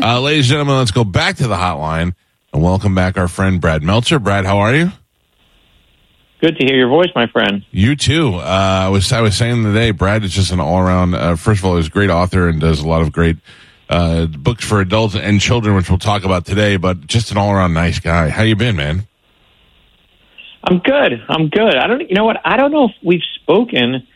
Uh, ladies and gentlemen, let's go back to the hotline and welcome back our friend Brad Meltzer. Brad, how are you? Good to hear your voice, my friend. You too. Uh, I was I was saying today, Brad is just an all around. Uh, first of all, he's a great author and does a lot of great uh, books for adults and children, which we'll talk about today. But just an all around nice guy. How you been, man? I'm good. I'm good. I don't. You know what? I don't know if we've spoken.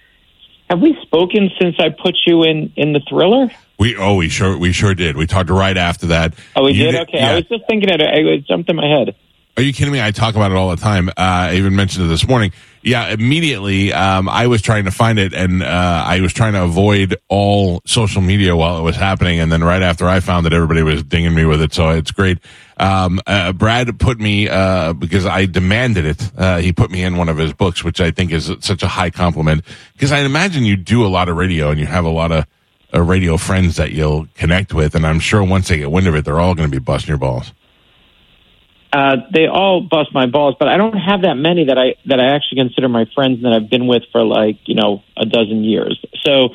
Have we spoken since I put you in in the thriller? We oh we sure we sure did. We talked right after that. Oh, we You did. Okay, yeah. I was just thinking it. It jumped in my head. Are you kidding me? I talk about it all the time. Uh, I even mentioned it this morning. Yeah, immediately, um, I was trying to find it and, uh, I was trying to avoid all social media while it was happening. And then right after I found it, everybody was dinging me with it. So it's great. Um, uh, Brad put me, uh, because I demanded it. Uh, he put me in one of his books, which I think is such a high compliment because I imagine you do a lot of radio and you have a lot of, uh, radio friends that you'll connect with. And I'm sure once they get wind of it, they're all going to be busting your balls. Uh, they all bust my balls, but I don't have that many that I that I actually consider my friends and that I've been with for like you know a dozen years. So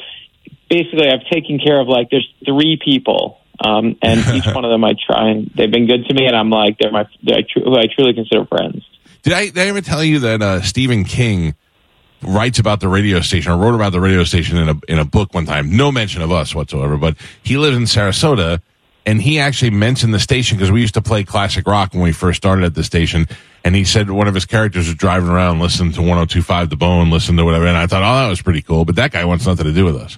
basically, I've taken care of like there's three people, um, and each one of them I try and they've been good to me, and I'm like they're my they're tru- who I truly consider friends. Did I, did I ever tell you that uh, Stephen King writes about the radio station or wrote about the radio station in a in a book one time? No mention of us whatsoever, but he lives in Sarasota, and he actually mentioned the station because we used to play classic rock when we first started at the station. And he said one of his characters was driving around, listening to 102.5 The Bone, listening to whatever. And I thought, oh, that was pretty cool. But that guy wants nothing to do with us.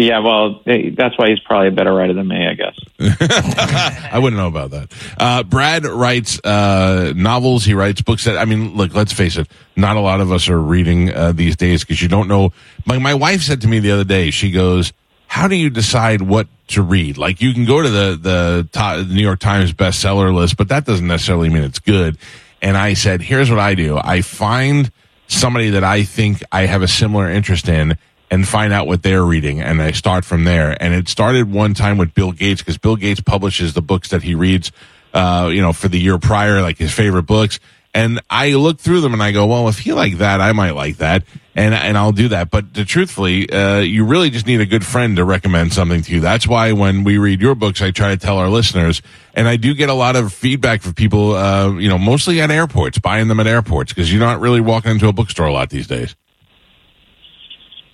Yeah, well, that's why he's probably a better writer than me, I guess. I wouldn't know about that. Uh, Brad writes uh, novels. He writes books that I mean, look, let's face it. Not a lot of us are reading uh, these days because you don't know. My my wife said to me the other day. She goes, "How do you decide what to read? Like you can go to the the, top, the New York Times bestseller list, but that doesn't necessarily mean it's good." And I said, "Here's what I do. I find somebody that I think I have a similar interest in." And find out what they're reading and I start from there. And it started one time with Bill Gates because Bill Gates publishes the books that he reads, uh, you know, for the year prior, like his favorite books. And I look through them and I go, well, if he like that, I might like that. And, and I'll do that. But to, truthfully, uh, you really just need a good friend to recommend something to you. That's why when we read your books, I try to tell our listeners, and I do get a lot of feedback from people, uh, you know, mostly at airports, buying them at airports because you're not really walking into a bookstore a lot these days.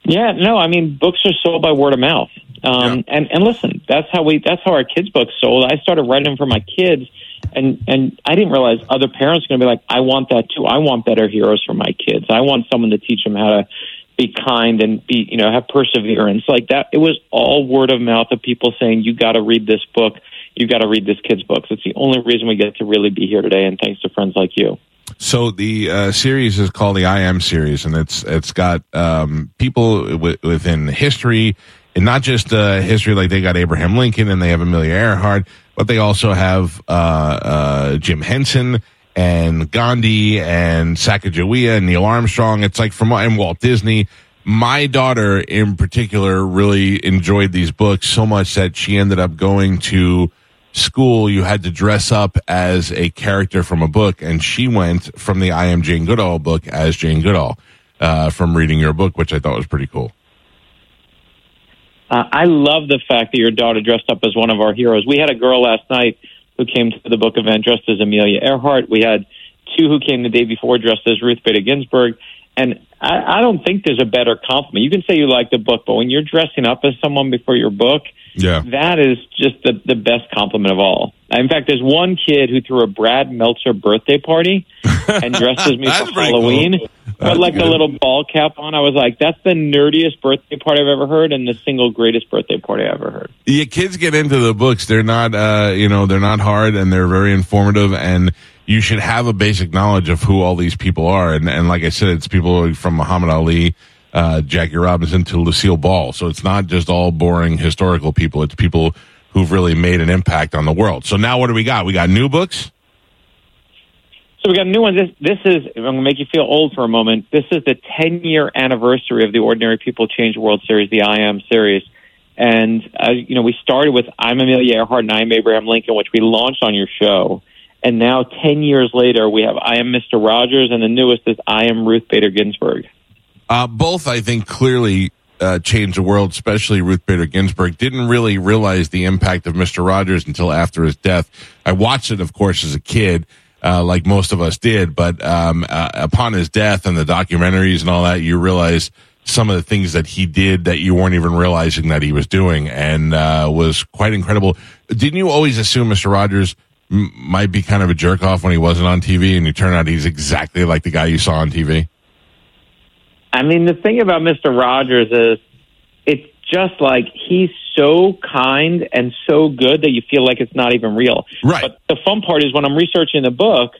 Yeah, no, I mean books are sold by word of mouth. Um, Yeah. and, and listen, that's how we that's how our kids' books sold. I started writing them for my kids and and I didn't realize other parents are gonna be like, I want that too. I want better heroes for my kids. I want someone to teach them how to be kind and be you know, have perseverance. Like that it was all word of mouth of people saying, You gotta read this book, you gotta read this kid's books. It's the only reason we get to really be here today and thanks to friends like you. So the uh, series is called the I Am series, and it's it's got um, people w- within history, and not just uh, history. Like they got Abraham Lincoln, and they have Amelia Earhart, but they also have uh, uh, Jim Henson and Gandhi and Sacagawea and Neil Armstrong. It's like from and Walt Disney. My daughter, in particular, really enjoyed these books so much that she ended up going to school, you had to dress up as a character from a book, and she went from the I Am Jane Goodall book as Jane Goodall uh, from reading your book, which I thought was pretty cool. Uh, I love the fact that your daughter dressed up as one of our heroes. We had a girl last night who came to the book event dressed as Amelia Earhart. We had two who came the day before dressed as Ruth Bader Ginsburg. And I, I don't think there's a better compliment. You can say you like the book, but when you're dressing up as someone before your book, Yeah. that is just the, the best compliment of all. In fact, there's one kid who threw a Brad Meltzer birthday party and dressed as me for Halloween. cool. Put That's like good. a little ball cap on. I was like, that's the nerdiest birthday party I've ever heard and the single greatest birthday party I ever heard. Yeah, kids get into the books. They're not, uh, you know, they're not hard and they're very informative and you should have a basic knowledge of who all these people are. And, and like I said, it's people from Muhammad Ali, uh, Jackie Robinson to Lucille Ball. So it's not just all boring historical people. It's people who've really made an impact on the world. So now what do we got? We got new books? So we got a new one. This this is I'm going to make you feel old for a moment. This is the 10 year anniversary of the Ordinary People Change World series, the I Am series. And uh, you know, we started with I'm Amelia Earhart and I'm Abraham Lincoln, which we launched on your show. And now 10 years later, we have I Am Mr. Rogers, and the newest is I Am Ruth Bader Ginsburg. Uh, both, I think, clearly uh, changed the world, especially Ruth Bader Ginsburg. Didn't really realize the impact of Mr. Rogers until after his death. I watched it, of course, as a kid, uh, like most of us did. But um, uh, upon his death and the documentaries and all that, you realize some of the things that he did that you weren't even realizing that he was doing, and uh, was quite incredible. Didn't you always assume Mr. Rogers? m- Might be kind of a jerk off when he wasn't on TV, and you turn out he's exactly like the guy you saw on TV. I mean, the thing about Mr. Rogers is it's just like he's so kind and so good that you feel like it's not even real. Right. But the fun part is when I'm researching the book,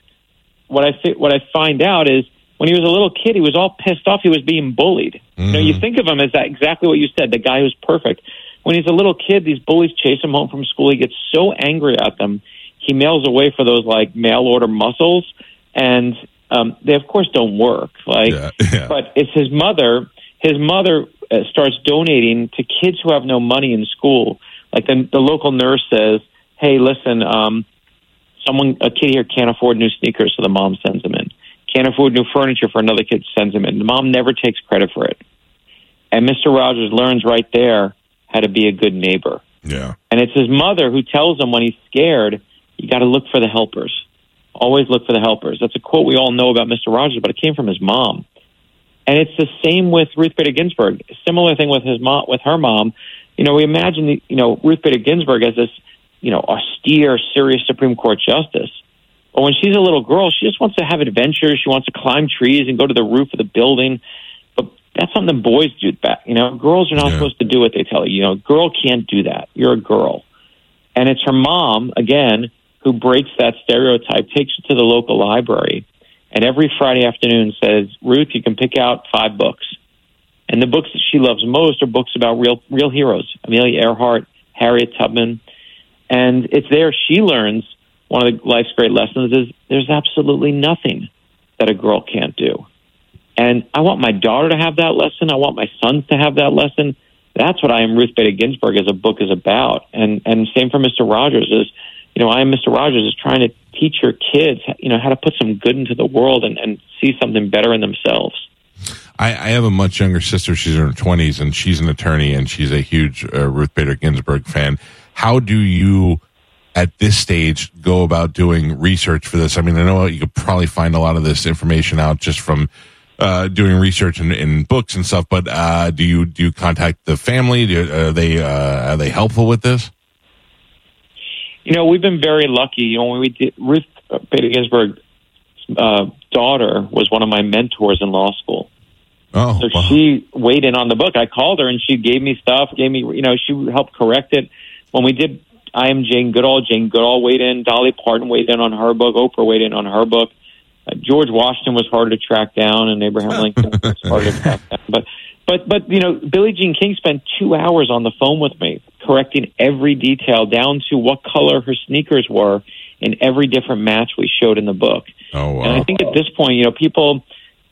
what I fi- what I find out is when he was a little kid, he was all pissed off. He was being bullied. You know, you think of him as that exactly what you said, the guy who's perfect. When he's a little kid, these bullies chase him home from school. He gets so angry at them, he mails away for those like mail order muscles, and um, they of course don't work. Like, Yeah, yeah. but it's his mother. His mother uh, starts donating to kids who have no money in school. Like the, the local nurse says, "Hey, listen, um, someone a kid here can't afford new sneakers, so the mom sends them in. Can't afford new furniture for another kid, sends them in. The mom never takes credit for it. And Mr. Rogers learns right there how to be a good neighbor. Yeah. And it's his mother who tells him when he's scared, you got to look for the helpers. Always look for the helpers. That's a quote we all know about Mr. Rogers, but it came from his mom. And it's the same with Ruth Bader Ginsburg. Similar thing with his mom, with her mom. You know, we imagine the, you know Ruth Bader Ginsburg as this you know austere, serious Supreme Court justice. But when she's a little girl, she just wants to have adventures. She wants to climb trees and go to the roof of the building. But that's something boys do back. You know, girls are not Yeah. supposed to do what they tell you. You know, a girl can't do that. You're a girl. And it's her mom, again, who breaks that stereotype, takes her to the local library, and every Friday afternoon says, Ruth, you can pick out five books. And the books that she loves most are books about real real heroes. Amelia Earhart, Harriet Tubman. And it's there she learns one of the life's great lessons is there's absolutely nothing that a girl can't do. And I want my daughter to have that lesson. I want my sons to have that lesson. That's what I am Ruth Bader Ginsburg as a book is about. And and same for Mr. Rogers is, you know, I am Mr. Rogers is trying to teach your kids, you know, how to put some good into the world and, and see something better in themselves. I, I have a much younger sister. She's in her twenties, and she's an attorney, and she's a huge uh, Ruth Bader Ginsburg fan. How do you, at this stage, go about doing research for this? I mean, I know you could probably find a lot of this information out just from uh, doing research in, in books and stuff. But uh, do you do you contact the family? Do, are they uh, are they helpful with this? You know, we've been very lucky. You know, when we did Ruth Bader Ginsburg's uh, daughter was one of my mentors in law school. Oh, So wow. she weighed in on the book. I called her and she gave me stuff, gave me, you know, she helped correct it. When we did I Am Jane Goodall, Jane Goodall weighed in, Dolly Parton weighed in on her book, Oprah weighed in on her book. Uh, George Washington was harder to track down and Abraham Lincoln was harder to track down. But, but, but, you know, Billie Jean King spent two hours on the phone with me, correcting every detail down to what color her sneakers were in every different match we showed in the book. oh wow. And I think at this point, you know, people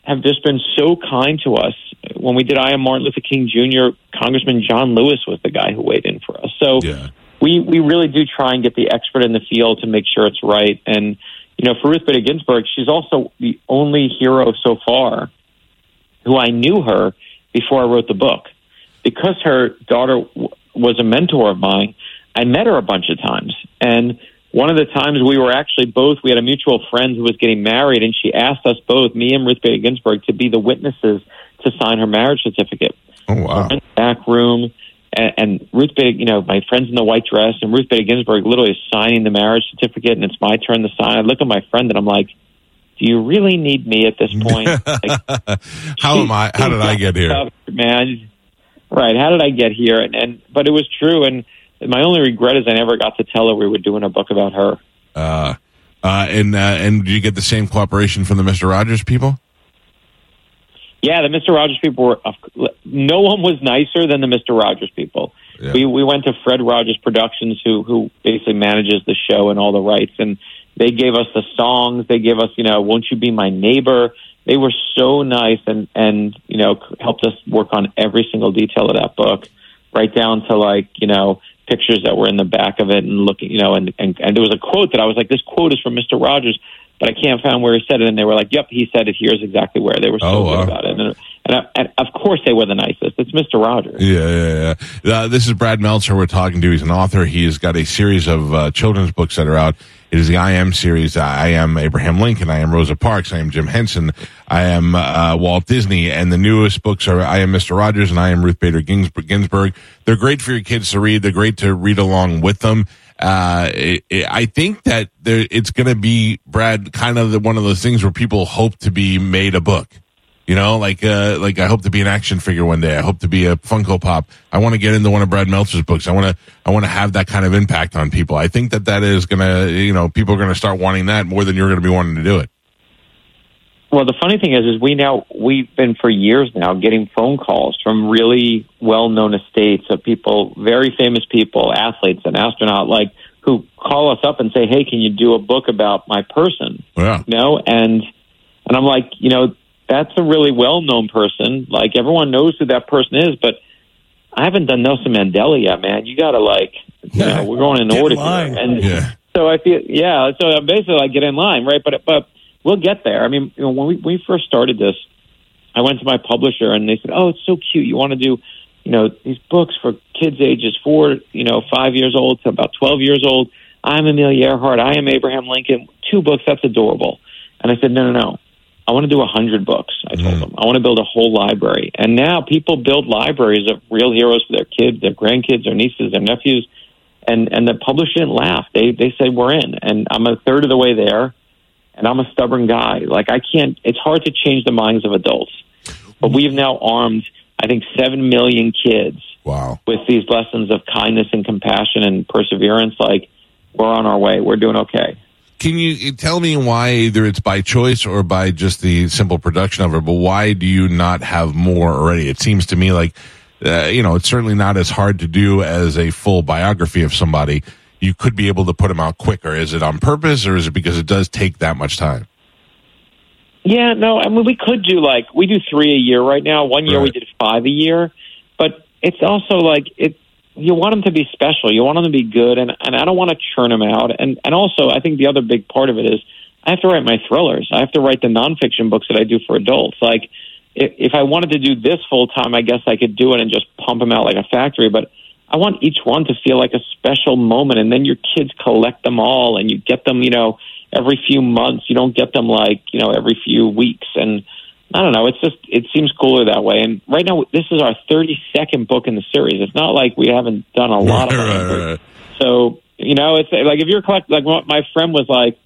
have just been so kind to us. When we did I Am Martin Luther King Jr., Congressman John Lewis was the guy who weighed in for us. So Yeah. we, we really do try and get the expert in the field to make sure it's right. And, you know, for Ruth Bader Ginsburg, she's also the only hero so far who I knew her before I wrote the book. Because her daughter w- was a mentor of mine, I met her a bunch of times. And one of the times we were actually both, we had a mutual friend who was getting married, and she asked us both, me and Ruth Bader Ginsburg, to be the witnesses to sign her marriage certificate. Oh wow. In the back room, and, and Ruth Bader, you know, my friend's in the white dress, and Ruth Bader Ginsburg literally is signing the marriage certificate, and it's my turn to sign. I look at my friend, and I'm like, do you really need me at this point? Like, How am I? How did I get here? Man. Right. How did I get here? And, and but it was true. And my only regret is I never got to tell her we were doing a book about her. Uh, uh, and uh, and do you get the same cooperation from the Mister Rogers people? Yeah, the Mister Rogers people were. No one was nicer than the Mister Rogers people. Yeah. We we went to Fred Rogers Productions, who who basically manages the show and all the rights, and they gave us the songs. They gave us, you know, "Won't You Be My Neighbor." They were so nice and and you know helped us work on every single detail of that book, right down to like you know pictures that were in the back of it and looking, you know, and and, and there was a quote that I was like, "This quote is from Mister Rogers." But I can't find where he said it, and they were like, "Yep, he said it. Here's exactly where." They were so Oh, good wow. about it, and And, uh, and of course, they were the nicest. It's Mister Rogers. Yeah, yeah, yeah. Uh, this is Brad Meltzer. We're talking to. He's an author. He has got a series of uh, children's books that are out. It is the I Am series. I am Abraham Lincoln. I am Rosa Parks. I am Jim Henson. I am uh, Walt Disney. And the newest books are I am Mr. Rogers and I am Ruth Bader Ginsburg. They're great for your kids to read. They're great to read along with them. Uh, it, it, I think that there, it's going to be Brad kind of the, one of those things where people hope to be made a book. You know, like uh, like I hope to be an action figure one day. I hope to be a Funko Pop. I want to get into one of Brad Meltzer's books. I want to I want to have that kind of impact on people. I think that that is gonna you know people are gonna start wanting that more than you're gonna be wanting to do it. Well, the funny thing is, is we now we've been for years now getting phone calls from really well-known estates of people, very famous people, athletes, and astronaut, like who call us up and say, "Hey, can you do a book about my person?" Yeah. You know, and and I'm like, you know, that's a really well known person. Like everyone knows who that person is, but I haven't done Nelson Mandela yet, man. You got to like, you know, we're going in Get in order line. here, and Yeah. so I feel, yeah. So I'm basically like get in line, right? But but we'll get there. I mean, you know, when we, we first started this, I went to my publisher and they said, "Oh, it's so cute. You want to do, you know, these books for kids ages four, you know, five years old to about twelve years old. I'm Amelia Earhart. I am Abraham Lincoln. Two books. That's adorable." And I said, "No, no, no. I want to do a hundred books." I told Mm. them, "I want to build a whole library." And now people build libraries of real heroes for their kids, their grandkids, their nieces, their nephews. And and the publisher didn't laugh. They they said we're in, and I'm a third of the way there and I'm a stubborn guy. Like I can't. It's hard to change the minds of adults, but we've now armed, I think, seven million kids Wow. with these lessons of kindness and compassion and perseverance. Like we're on our way. We're doing okay. Can you tell me why either it's by choice or by just the simple production of it, but why do you not have more already? It seems to me like, uh, you know, it's certainly not as hard to do as a full biography of somebody. You could be able to put them out quicker. Is it on purpose or is it because it does take that much time? Yeah, no, I mean we could do like we do three a year right now. One year we did five a year, but it's also like it. You want them to be special. You want them to be good, and and I don't want to churn them out. And and also, I think the other big part of it is I have to write my thrillers. I have to write the nonfiction books that I do for adults. Like if, if I wanted to do this full time, I guess I could do it and just pump them out like a factory. But I want each one to feel like a special moment, and then your kids collect them all, and you get them, you know, every few months. You don't get them like you know every few weeks, and I don't know. It's just it seems cooler that way. And right now, this is our thirty second book in the series. It's not like we haven't done a lot of them. So you know, it's like if you're collect like my friend was like,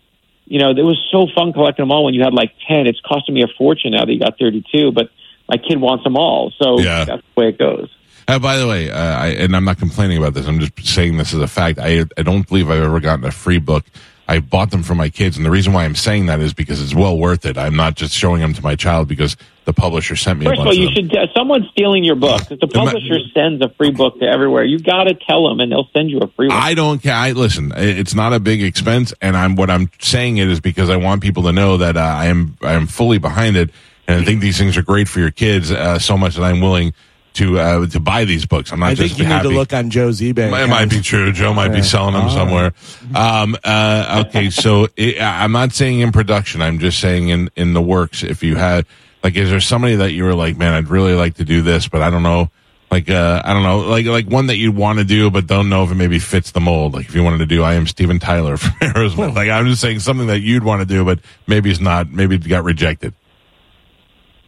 you know, it was so fun collecting them all when you had like ten. It's costing me a fortune now that you got thirty two, but my kid wants them all, so Yeah. that's the way it goes. Uh, by the way, uh, I, and I'm not complaining about this. I'm just saying this as a fact. I I don't believe I've ever gotten a free book. I bought them for my kids, and the reason why I'm saying that is because it's well worth it. I'm not just showing them to my child because the publisher sent me a First of all, you of should. Uh, someone's stealing your book. If the publisher sends a free book to everywhere, you got to tell them, and they'll send you a free one. I don't care. I listen. It's not a big expense, and I'm what I'm saying it is because I want people to know that uh, I am I am fully behind it, and I think these things are great for your kids uh, so much that I'm willing to uh, to buy these books. I'm not I just think you need to look on Joe's eBay. It might be true. Joe might be selling them Ah. somewhere. Um, uh, okay, so it, I'm not saying in production. I'm just saying in in the works. If you had like, is there somebody that you were like, man, I'd really like to do this, but I don't know. Like uh, I don't know, like like one that you'd want to do, but don't know if it maybe fits the mold. Like if you wanted to do, I am Steven Tyler from Aerosmith. Like I'm just saying something that you'd want to do, but maybe it's not. Maybe it got rejected.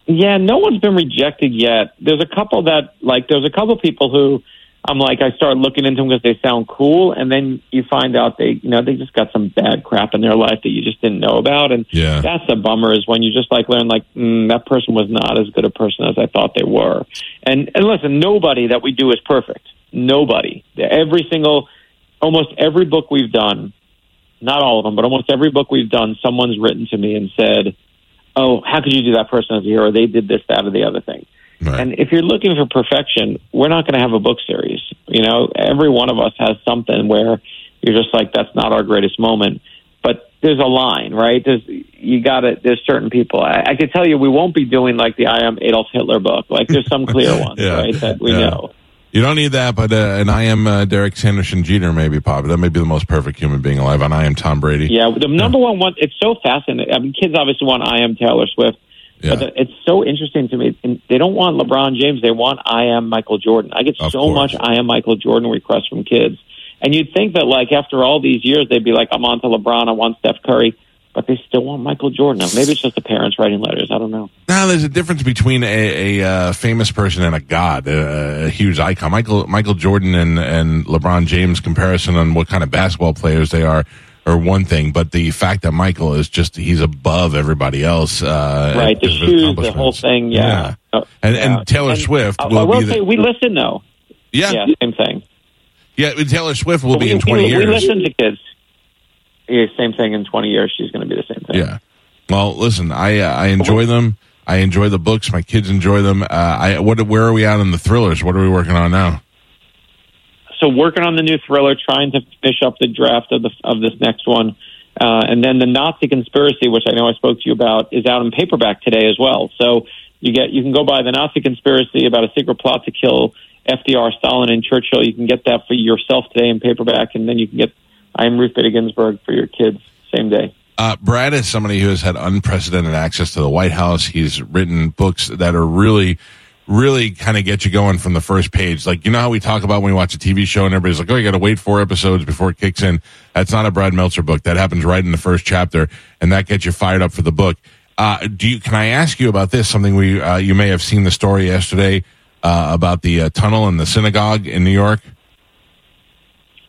Yeah, no one's been rejected yet. There's a couple that like there's a couple people who I'm like I start looking into them because they sound cool, and then you find out they you know they just got some bad crap in their life that you just didn't know about, and Yeah. that's the bummer is when you just like learn like mm, that person was not as good a person as I thought they were. And and listen, nobody that we do is perfect. Nobody. Every single, almost every book we've done, not all of them, but almost every book we've done, someone's written to me and said, "Oh, how could you do that person as a hero? They did this, that, or the other thing." Right. And if you're looking for perfection, we're not going to have a book series. You know, every one of us has something where you're just like, that's not our greatest moment. But there's a line, right? There's you got to. There's certain people. I, I can tell you, we won't be doing like the I am Adolf Hitler book. Like there's some clear ones, Yeah. right? That we Yeah. know. You don't need that, but uh, and I am uh, Derek Sanderson Jeter, maybe Pop. That may be the most perfect human being alive, and I am Tom Brady. Yeah, the number one one. It's so fascinating. I mean, kids obviously want I am Taylor Swift, Yeah. But it's so interesting to me. And they don't want LeBron James. They want I am Michael Jordan. I get Of so course. much I am Michael Jordan requests from kids. And you'd think that like after all these years, they'd be like, I'm on to LeBron. I want Steph Curry. But they still want Michael Jordan. Now, maybe it's just the parents writing letters. I don't know. Now, there's a difference between a, a uh, famous person and a god, a, a huge icon. Michael Michael Jordan and, and LeBron James comparison on what kind of basketball players they are are one thing, but the fact that Michael is just he's above everybody else. Uh, Right. The shoes, the whole thing. Yeah. Oh, And, yeah. and Taylor Swift I- will I will be the, say we listen though. yeah, Yeah, same thing. yeah. Taylor Swift will be we, in 20 we, years. We listen to kids. Yeah, same thing in 20 years. She's going to be the same thing. Yeah. Well, listen, I uh, I enjoy them. I enjoy the books. My kids enjoy them. Uh, I what where are we at in the thrillers? What are we working on now? So working on the new thriller, trying to finish up the draft of the of this next one, uh, and then the Nazi conspiracy, which I know I spoke to you about, is out in paperback today as well. So you get you can go buy the Nazi conspiracy about a secret plot to kill FDR, Stalin, and Churchill. You can get that for yourself today in paperback, and then you can get I am Ruth Bader Ginsburg for your kids same day. Uh, Brad is somebody who has had unprecedented access to the White House. He's written books that are really, really kind of get you going from the first page. Like, you know how we talk about when we watch a TV show and everybody's like, oh, you got to wait four episodes before it kicks in. That's not a Brad Meltzer book. That happens right in the first chapter, and that gets you fired up for the book. Uh, do you, can I ask you about this? Something we, uh, you may have seen the story yesterday, uh, about the uh, tunnel in the synagogue in New York.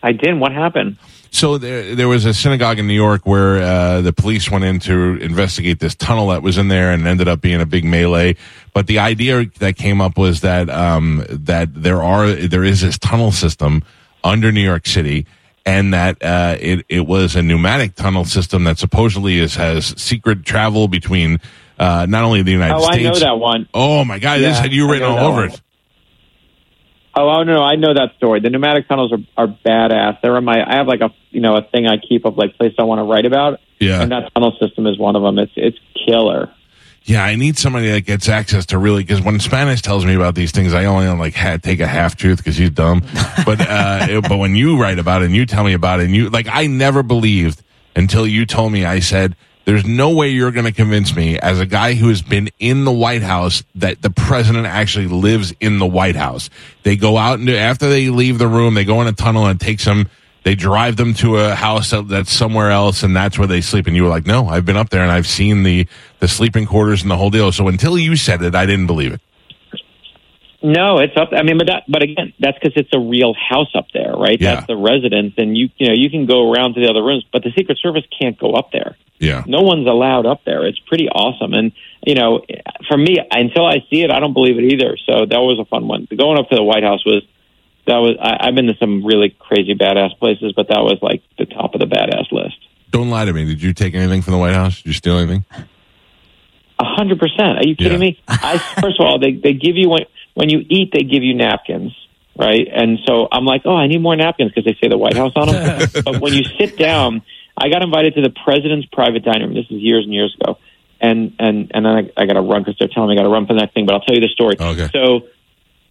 I did. What happened? So there, there was a synagogue in New York where uh, the police went in to investigate this tunnel that was in there, and ended up being a big melee. But the idea that came up was that um, that there are there is this tunnel system under New York City, and that uh, it it was a pneumatic tunnel system that supposedly is has secret travel between uh, not only the United States. Oh, I know that one. Oh my God! this had you written all over one. it. Oh, oh no, I know that story. The pneumatic tunnels are, are badass. They're in my. I have like a you know a thing I keep of like places I want to write about, Yeah. and that tunnel system is one of them. It's it's killer. Yeah, I need somebody that gets access to really because when Spanish tells me about these things, I only like ha- take a half truth because he's dumb. But uh, it- but when you write about it and you tell me about it, and you like, I never believed until you told me. I said, "There's no way you're going to convince me as a guy who has been in the White House that the president actually lives in the White House." They go out and after they leave the room, they go in a tunnel and it takes them. They drive them to a house that's somewhere else, and that's where they sleep. And you were like, "No, I've been up there and I've seen the the sleeping quarters and the whole deal." So until you said it, I didn't believe it. No, it's up. I mean, but that, but again, that's because it's a real house up there, right? Yeah. That's the residence, and you you know you can go around to the other rooms, but the Secret Service can't go up there. Yeah, No one's allowed up there. It's pretty awesome, and you know, for me, until I see it, I don't believe it either. So that was a fun one. Going up to the White House was that was. I, I've been to some really crazy badass places, but that was like the top of the badass list. don't lie to me. Did you take anything from the White House? Did you steal anything? A hundred percent. Are you kidding Yeah. me? I first of all, they they give you when when you eat, they give you napkins, right? And so I'm like, oh, I need more napkins because they say the White House on them. but when you sit down, I got invited to the president's private dining room. This is years and years ago, and and and then I, I got to run because they're telling me I got to run for the next thing. But I'll tell you the story. Okay. So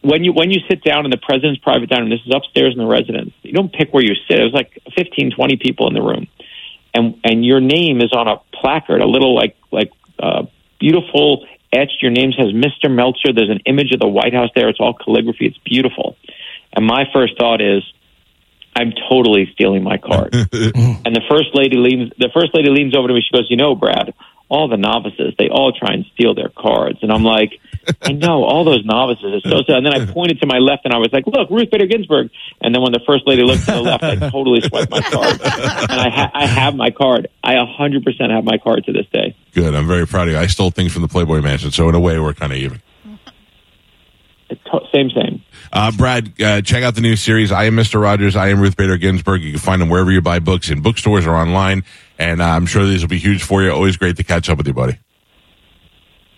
when you when you sit down in the president's private dining room, this is upstairs in the residence. You don't pick where you sit. It was like 15, 20 people in the room, and and your name is on a placard, a little like like uh, beautiful etched. Your name says Mr. Meltzer. There's an image of the White House there. It's all calligraphy. It's beautiful. And my first thought is, I'm totally stealing my card. and the first lady leans. The first lady leans over to me. She goes, "You know, Brad." All the novices, they all try and steal their cards. And I'm like, I know, all those novices. It's so sad. And then I pointed to my left and I was like, look, Ruth Bader Ginsburg. And then when the first lady looked to the left, I totally swiped my card. And I, ha- I have my card. I 100% have my card to this day. Good. I'm very proud of you. I stole things from the Playboy Mansion, so in a way, we're kind of even. Same, same. Uh, Brad, uh, check out the new series. I am Mr. Rogers. I am Ruth Bader Ginsburg. You can find them wherever you buy books in bookstores or online. And uh, I'm sure these will be huge for you. Always great to catch up with you, buddy.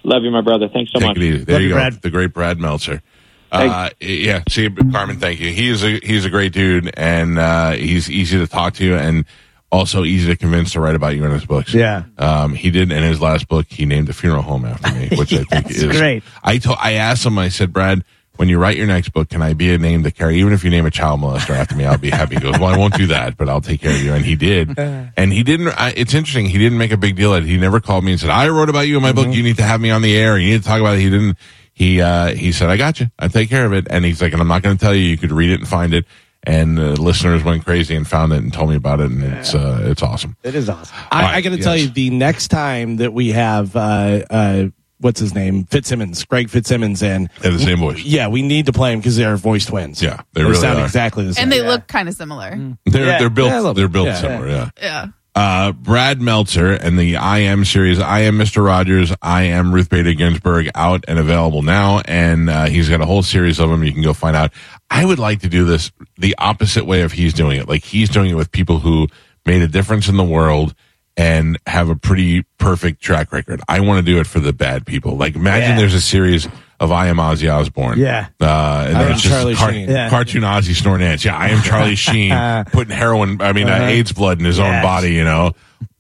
Love you, my brother. Thanks so Take much. it easy. There Love you you, go. Brad. The great Brad Meltzer. Uh, yeah. See, Carmen, thank you. He is a, he's a great dude and, uh, he's easy to talk to and also easy to convince to write about you in his books. Yeah. Um, he did in his last book, he named a funeral home after me, which I think Yes, is great. I told, I asked him, I said, Brad, when you write your next book, can I be a name to carry? Even if you name a child molester after me, I'll be happy. He goes, well, I won't do that, but I'll take care of you. And he did. And he didn't, I, it's interesting. He didn't make a big deal of it. He never called me and said, I wrote about you in my book. You need to have me on the air. You need to talk about it. He didn't, he, uh, he said, I got you. I take care of it. And he's like, and I'm not going to tell you. You could read it and find it. And uh, listeners went crazy and found it and told me about it. And it's, uh, it's awesome. It is awesome. I, All right, I got to tell you, the next time that we have, uh, uh, what's his name, Fitzsimmons, Greg Fitzsimmons, and They have the same voice. yeah, we need to play him because they're voice twins. Yeah, they really sound are. exactly the same. and they look kind of similar. They're, Yeah. they're built, Yeah, they're built Yeah. similar. Yeah. Yeah. Uh, Brad Meltzer and the I Am series, I Am Mr. Rogers, I Am Ruth Bader Ginsburg, out and available now. And uh, he's got a whole series of them. You can go find out. I would like to do this the opposite way of he's doing it. Like he's doing it with people who made a difference in the world and have a pretty perfect track record. I want to do it for the bad people. Like imagine Yeah. there's a series of I Am Ozzy Osbourne. Yeah. Uh, and I it's just car-. Yeah. cartoon Ozzy snoring ants. Yeah, I am Charlie Sheen putting heroin, I mean, uh, AIDS blood in his own body, you know.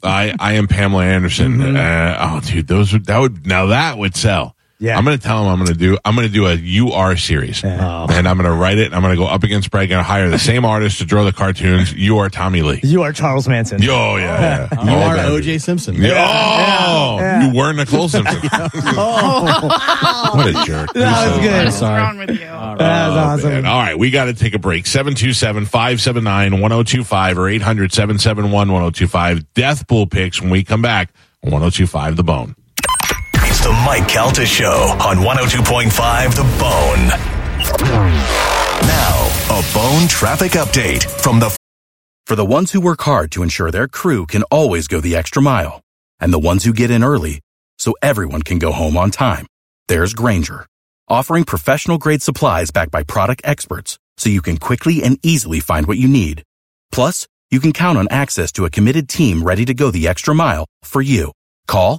I, I am Pamela Anderson. Uh, oh, dude, those would, that would, now that would sell. Yeah. I'm going to tell him I'm going to do, I'm going to do a UR series oh. and I'm going to write it. and I'm going to go up against Brad, going to hire the same artist to draw the cartoons. You are Tommy Lee. You are Charles Manson. Yo, yeah. yeah. You All are. OJ Simpson. Yeah. Oh, Yeah. you were Nicole Simpson. oh. what a oh. jerk. That was What good. is sorry. wrong with you? That was oh, awesome. Man. All right, we got to take a break. 727-579-1025 or 800-771-1025. Death Pool picks when we come back 1025 The Bone. Mike Calta Show on 102.5 The Bone. Now, a Bone traffic update from the For the ones who work hard to ensure their crew can always go the extra mile, and the ones who get in early so everyone can go home on time, there's Grainger, offering professional grade supplies backed by product experts so you can quickly and easily find what you need. Plus, you can count on access to a committed team ready to go the extra mile for you. Call,